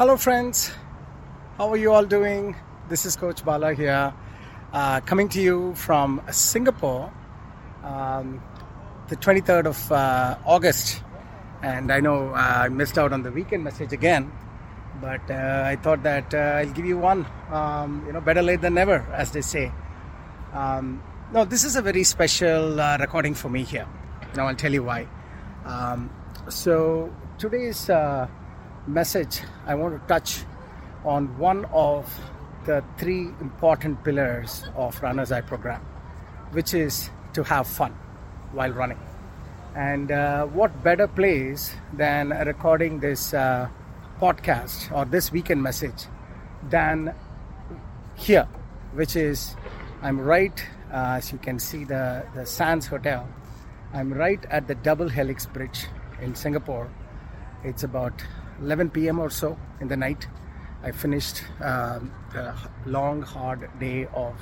Hello, friends. How are you all doing? This is Coach Bala here, uh, coming to you from Singapore, um, the 23rd of uh, August. And I know uh, I missed out on the weekend message again, but uh, I thought that uh, I'll give you one. Um, you know, better late than never, as they say. Um, no, this is a very special uh, recording for me here. Now I'll tell you why. Um, so today's message, I want to touch on one of the three important pillars of Runners High program, which is to have fun while running. And uh, what better place than recording this uh, podcast or this weekend message than here, which is I'm right, uh, as you can see, the, the Sands Hotel. I'm right at the Double Helix Bridge in Singapore. It's about 11 p.m. or so in the night. I finished um, a long, hard day of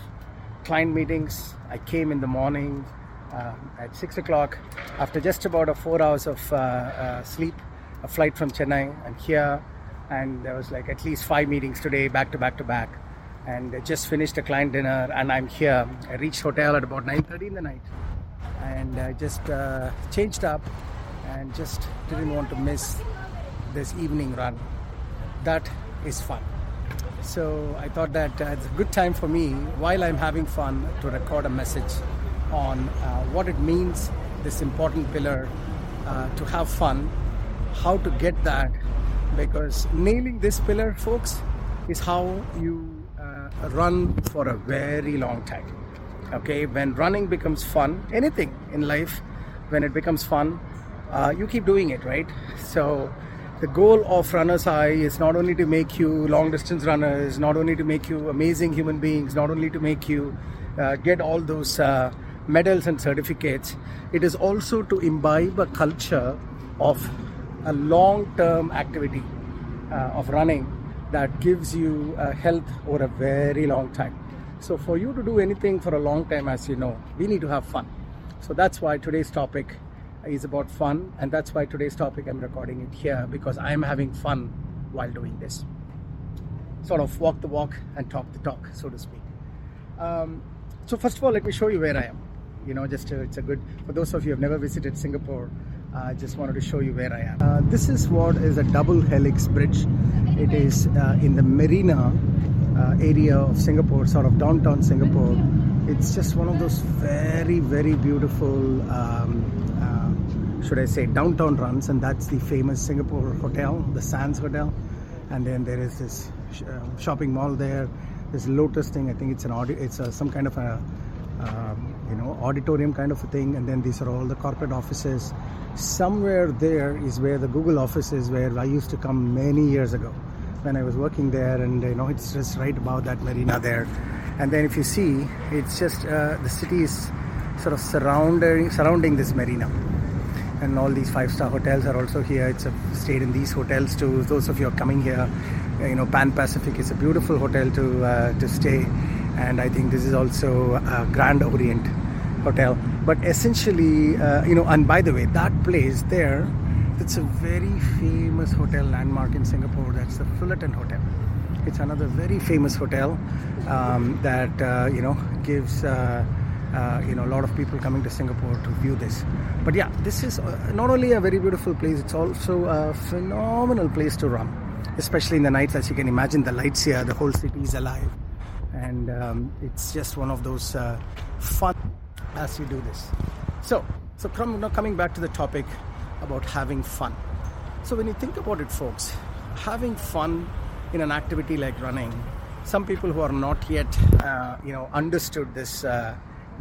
client meetings. I came in the morning um, at 6 o'clock after just about a four hours of uh, uh, sleep, a flight from Chennai. I'm here, and there was like at least five meetings today, back to back to back. And I just finished a client dinner, and I'm here. I reached hotel at about 9:30 in the night, and I just uh, changed up, and just didn't want to miss this evening run. That is fun. So I thought that uh, it's a good time for me, while I'm having fun, to record a message on uh, what it means, this important pillar, uh, to have fun, how to get that, because nailing this pillar, folks, is how you uh, run for a very long time. Okay, when running becomes fun, anything in life, when it becomes fun, uh, you keep doing it, right? So the goal of Runners High is not only to make you long distance runners, not only to make you amazing human beings, not only to make you uh, get all those uh, medals and certificates, it is also to imbibe a culture of a long term activity uh, of running that gives you uh, health over a very long time. So, for you to do anything for a long time, as you know, we need to have fun. So, that's why today's topic is about fun, and that's why today's topic I'm recording it here because I'm having fun while doing this. Sort of walk the walk and talk the talk, so to speak. Um, so, first of all, let me show you where I am. You know, just to, it's a good for those of you who have never visited Singapore. I uh, just wanted to show you where I am. Uh, this is what is a double helix bridge. It is uh, in the Marina uh, area of Singapore, sort of downtown Singapore. It's just one of those very, very beautiful um, should I say, downtown runs, and that's the famous Singapore hotel, the Sands Hotel. And then there is this sh- uh, shopping mall there. This Lotus thing. I think it's an audi- It's a, some kind of a um, you know auditorium kind of a thing. And then these are all the corporate offices. Somewhere there is where the Google office is, where I used to come many years ago when I was working there. And you know it's just right above that marina there. And then if you see, it's just uh, the city is sort of surrounding surrounding this marina and all these five star hotels are also here. It's a stayed in these hotels too. Those of you are coming here you know pan pacific is a beautiful hotel to uh, to stay. And i think this is also a grand orient hotel. But essentially uh, you know and by the way that place there it's a very famous hotel landmark in singapore. That's the fullerton hotel. It's another very famous hotel um, that uh, you know gives uh, uh, you know a lot of people coming to Singapore to view this. But yeah, this is uh, not only a very beautiful place; it's also a phenomenal place to run, especially in the nights. As you can imagine, the lights here, the whole city is alive, and um, it's just one of those uh, fun as you do this. So, so from, now coming back to the topic about having fun. So when you think about it, folks, having fun in an activity like running some people who are not yet uh, you know understood this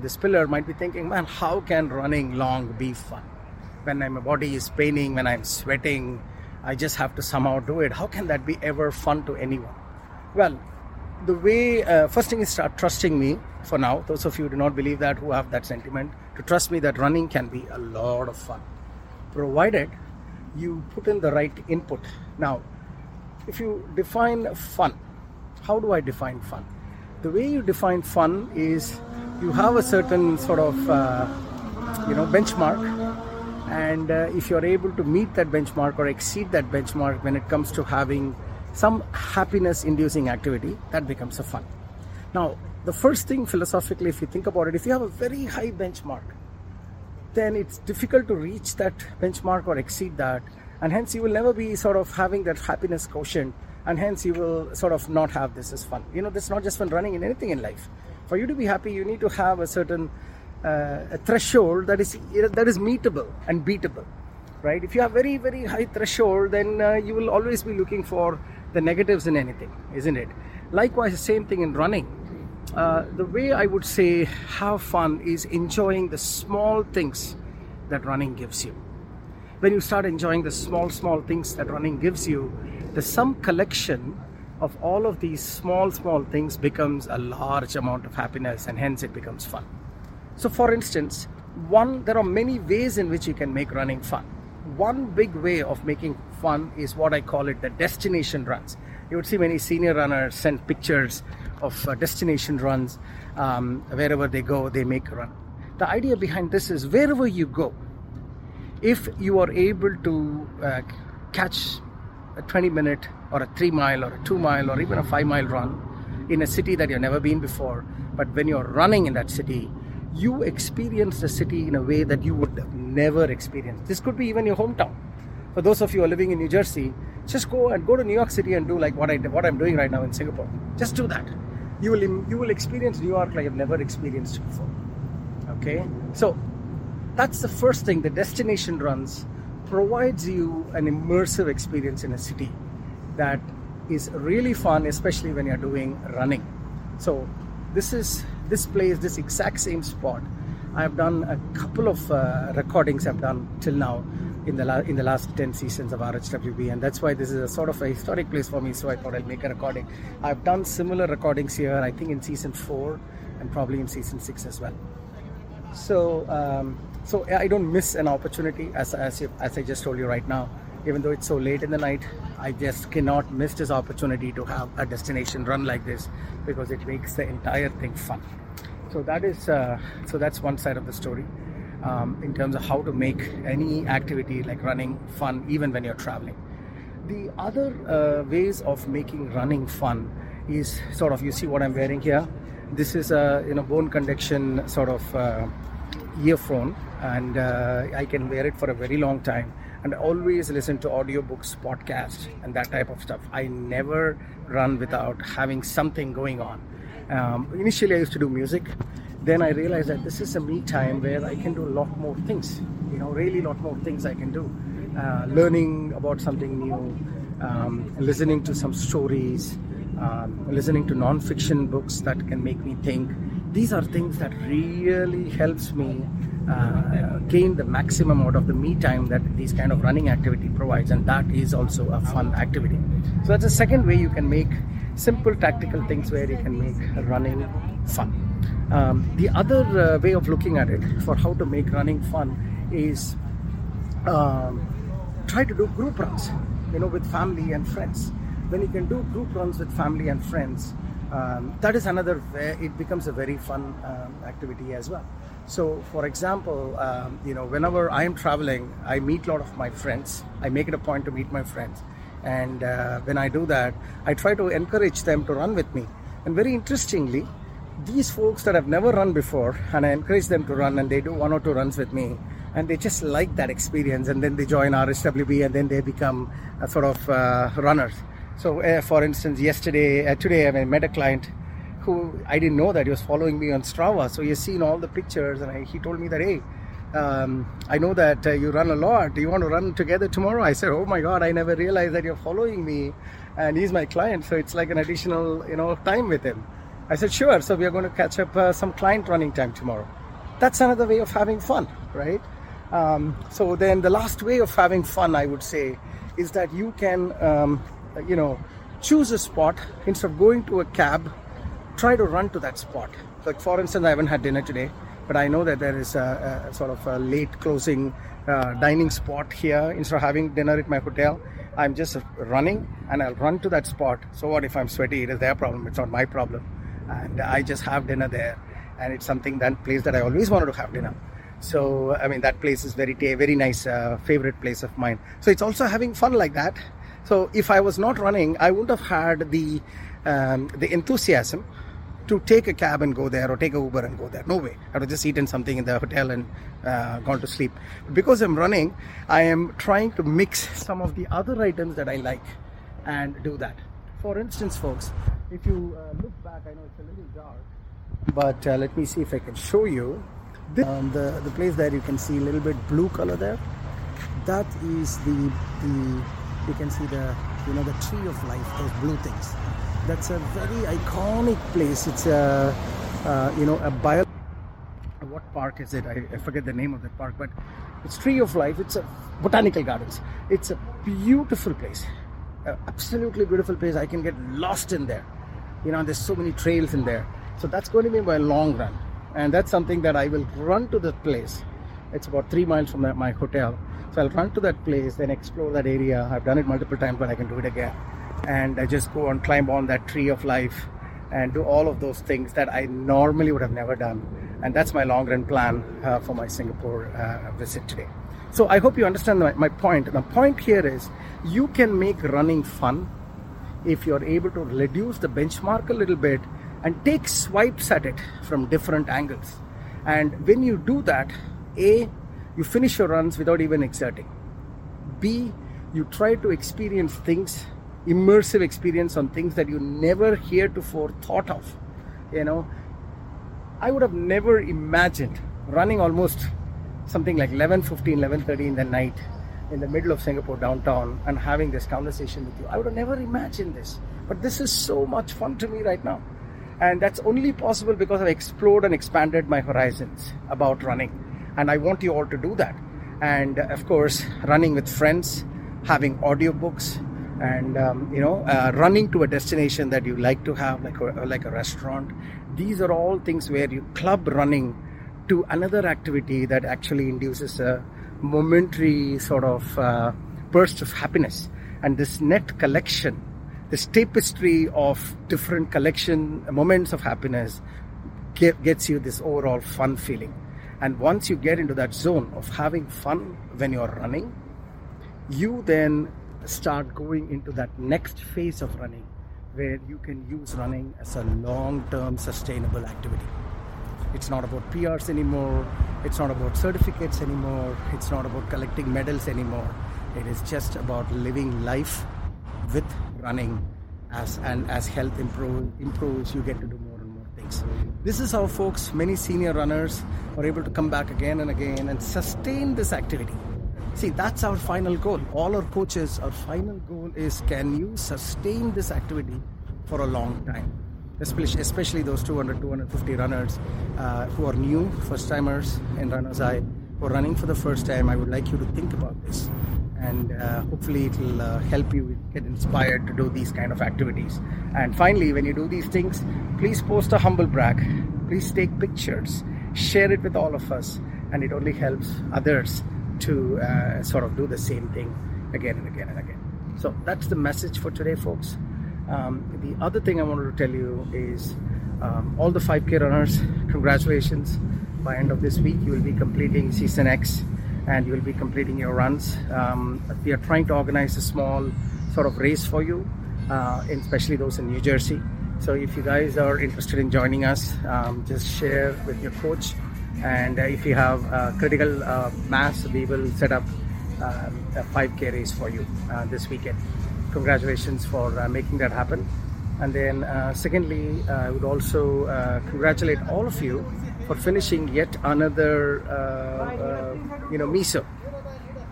this pillar might be thinking, man, how can running long be fun? When my body is paining, when I'm sweating, I just have to somehow do it. How can that be ever fun to anyone? Well, the way, uh, first thing is start trusting me for now. Those of you who do not believe that, who have that sentiment, to trust me that running can be a lot of fun, provided you put in the right input. Now, if you define fun, how do I define fun? The way you define fun is you have a certain sort of uh, you know benchmark and uh, if you're able to meet that benchmark or exceed that benchmark when it comes to having some happiness inducing activity, that becomes a fun. Now, the first thing philosophically, if you think about it, if you have a very high benchmark, then it's difficult to reach that benchmark or exceed that. And hence, you will never be sort of having that happiness quotient. And hence, you will sort of not have this as fun. You know, this is not just fun running in anything in life. For you to be happy, you need to have a certain uh, a threshold that is that is meetable and beatable right? If you have very very high threshold then uh, you will always be looking for the negatives in anything isn't it? Likewise the same thing in running. Uh, the way i would say have fun is enjoying the small things that running gives you. When you start enjoying the small small things that running gives you the sum collection of all of these small small things becomes a large amount of happiness and hence it becomes fun so, for instance, one there are many ways in which you can make running fun. One big way of making fun is what I call it the destination runs. You would see many senior runners send pictures of uh, destination runs um, wherever they go, they make a run. The idea behind this is wherever you go, if you are able to uh, catch a 20 minute or a 3 mile or a 2 mile or even a 5 mile run in a city that you've never been before, but when you're running in that city, you experience the city in a way that you would never experience. This could be even your hometown. For those of you who are living in New Jersey, just go and go to New York City and do like what I what I'm doing right now in Singapore. Just do that. You will you will experience New York like you've never experienced before. Okay, so that's the first thing. The destination runs provides you an immersive experience in a city that is really fun, especially when you're doing running. So this is this place, this exact same spot. I've done a couple of uh, recordings I've done till now in the la- in the last 10 seasons of RHWB and that's why this is a sort of a historic place for me so I thought I'll make a recording. I've done similar recordings here I think in season 4 and probably in season 6 as well. So um, so I don't miss an opportunity as as, as I just told you right now even though it's so late in the night i just cannot miss this opportunity to have a destination run like this because it makes the entire thing fun. So that is uh, so that's one side of the story um, in terms of how to make any activity like running fun even when you're traveling. The other uh, ways of making running fun is sort of you see what i'm wearing here. This is a you know bone conduction sort of uh, earphone and uh, i can wear it for a very long time and always listen to audiobooks, podcasts, and that type of stuff. I never run without having something going on. Um, initially, I used to do music. Then I realized that this is a me time where I can do a lot more things. You know, really a lot more things I can do. Uh, learning about something new, um, listening to some stories, um, listening to non-fiction books that can make me think. These are things that really helps me uh, gain the maximum out of the me time that these kind of running activity provides and that is also a fun activity. So that's the second way you can make simple tactical things where you can make running fun. Um, the other uh, way of looking at it for how to make running fun is um, try to do group runs you know with family and friends. When you can do group runs with family and friends um, that is another way it becomes a very fun um, activity as well so, for example, um, you know, whenever I am traveling, I meet a lot of my friends. I make it a point to meet my friends, and uh, when I do that, I try to encourage them to run with me. And very interestingly, these folks that have never run before, and I encourage them to run, and they do one or two runs with me, and they just like that experience, and then they join RHWB, and then they become sort of uh, runners. So, uh, for instance, yesterday, uh, today, I met a client who I didn't know that he was following me on Strava. So he has seen all the pictures, and I, he told me that, hey, um, I know that uh, you run a lot. Do you want to run together tomorrow? I said, oh my God, I never realized that you're following me, and he's my client. So it's like an additional, you know, time with him. I said, sure. So we are going to catch up uh, some client running time tomorrow. That's another way of having fun, right? Um, so then the last way of having fun, I would say, is that you can, um, you know, choose a spot instead of going to a cab try to run to that spot. Like for instance, I haven't had dinner today, but I know that there is a, a sort of a late closing uh, dining spot here. Instead of having dinner at my hotel, I'm just running and I'll run to that spot. So what if I'm sweaty? It is their problem. It's not my problem. And I just have dinner there, and it's something that place that I always wanted to have dinner. So I mean that place is very very nice uh, favorite place of mine. So it's also having fun like that. So if I was not running, I wouldn't have had the um, the enthusiasm to take a cab and go there or take a Uber and go there. No way. I would have just eaten something in the hotel and uh, gone to sleep. But because I'm running, I am trying to mix some of the other items that I like and do that. For instance, folks, if you uh, look back, I know it's a little dark, but uh, let me see if I can show you. Um, the, the place there you can see a little bit blue color there. That is the, the you can see the, you know, the tree of life, those blue things that's a very iconic place. It's a, uh, you know, a bio. What park is it? I, I forget the name of the park, but it's Tree of Life. It's a botanical gardens. It's a beautiful place, a absolutely beautiful place. I can get lost in there. You know, there's so many trails in there. So that's going to be my long run, and that's something that I will run to the place. It's about three miles from my hotel. So I'll run to that place, then explore that area. I've done it multiple times, but I can do it again and I just go and climb on that tree of life and do all of those things that I normally would have never done. And that's my long run plan uh, for my Singapore uh, visit today. So I hope you understand my, my point. The point here is you can make running fun if you're able to reduce the benchmark a little bit and take swipes at it from different angles. And when you do that, A, you finish your runs without even exerting. B, you try to experience things immersive experience on things that you never heretofore thought of. You know, I would have never imagined running almost something like 11 15 11 30 in the night in the middle of Singapore downtown and having this conversation with you. I would have never imagined this. But this is so much fun to me right now. And that's only possible because I've explored and expanded my horizons about running. And I want you all to do that. And uh, of course, running with friends, having audiobooks, and um, you know uh, running to a destination that you like to have like a, like a restaurant these are all things where you club running to another activity that actually induces a momentary sort of uh, burst of happiness. And this net collection this tapestry of different collection moments of happiness get, gets you this overall fun feeling. And once you get into that zone of having fun when you're running you then start going into that next phase of running where you can use running as a long term sustainable activity. It's not about PRs anymore, it's not about certificates anymore, it's not about collecting medals anymore. It is just about living life with running as and as health improve, improves you get to do more and more things. This is how folks, many senior runners are able to come back again and again and sustain this activity See, that's our final goal. All our coaches, our final goal is can you sustain this activity for a long time? Especially, especially those 200, 250 runners uh, who are new, first timers in Runners High, who are running for the first time. I would like you to think about this. And uh, hopefully, it will uh, help you get inspired to do these kind of activities. And finally, when you do these things, please post a humble brag. Please take pictures, share it with all of us, and it only helps others to uh, sort of do the same thing again and again and again. So that's the message for today, folks. Um, the other thing I wanted to tell you is um, all the 5K runners, congratulations. By end of this week, you will be completing season X and you will be completing your runs. Um, we are trying to organize a small sort of race for you, uh, especially those in New Jersey. So if you guys are interested in joining us, um, just share with your coach and uh, if you have critical uh, mass we will set up a 5k race for you uh, this weekend. Congratulations for making that happen. And then secondly I would also congratulate all of you for finishing yet another you know MESO.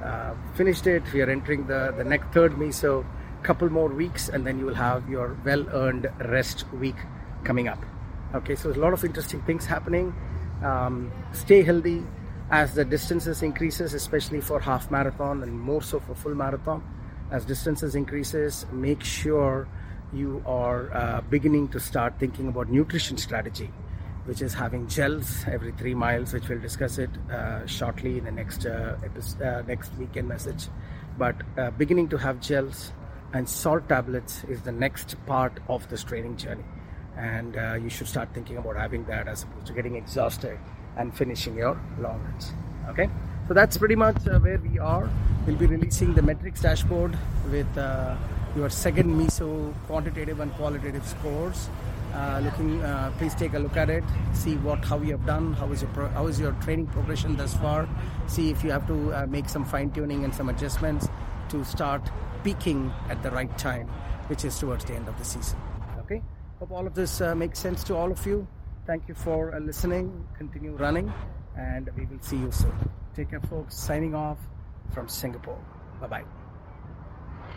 Uh, finished it. We are entering the, the next third MESO, couple more weeks, and then you will have your well earned rest week coming up. Okay, so a lot of interesting things happening um, stay healthy as the distances increases especially for half marathon and more so for full marathon. As distances increases make sure you are uh, beginning to start thinking about nutrition strategy which is having gels every three miles which we'll discuss it uh, shortly in the next uh, episode, uh, next weekend message. But uh, beginning to have gels and salt tablets is the next part of this training journey and uh, you should start thinking about having that as opposed to getting exhausted and finishing your long runs okay so that's pretty much uh, where we are We'll be releasing the metrics dashboard with uh, your second MESO quantitative and qualitative scores. Uh, looking, uh, please take a look at it. See what how you have done. How is your pro- how is your training progression thus far? See if you have to uh, make some fine tuning and some adjustments to start peaking at the right time, which is towards the end of the season. Okay. Hope all of this uh, makes sense to all of you. Thank you for uh, listening. Continue running, and we will see you soon. Take care, folks. Signing off from Singapore. Bye bye.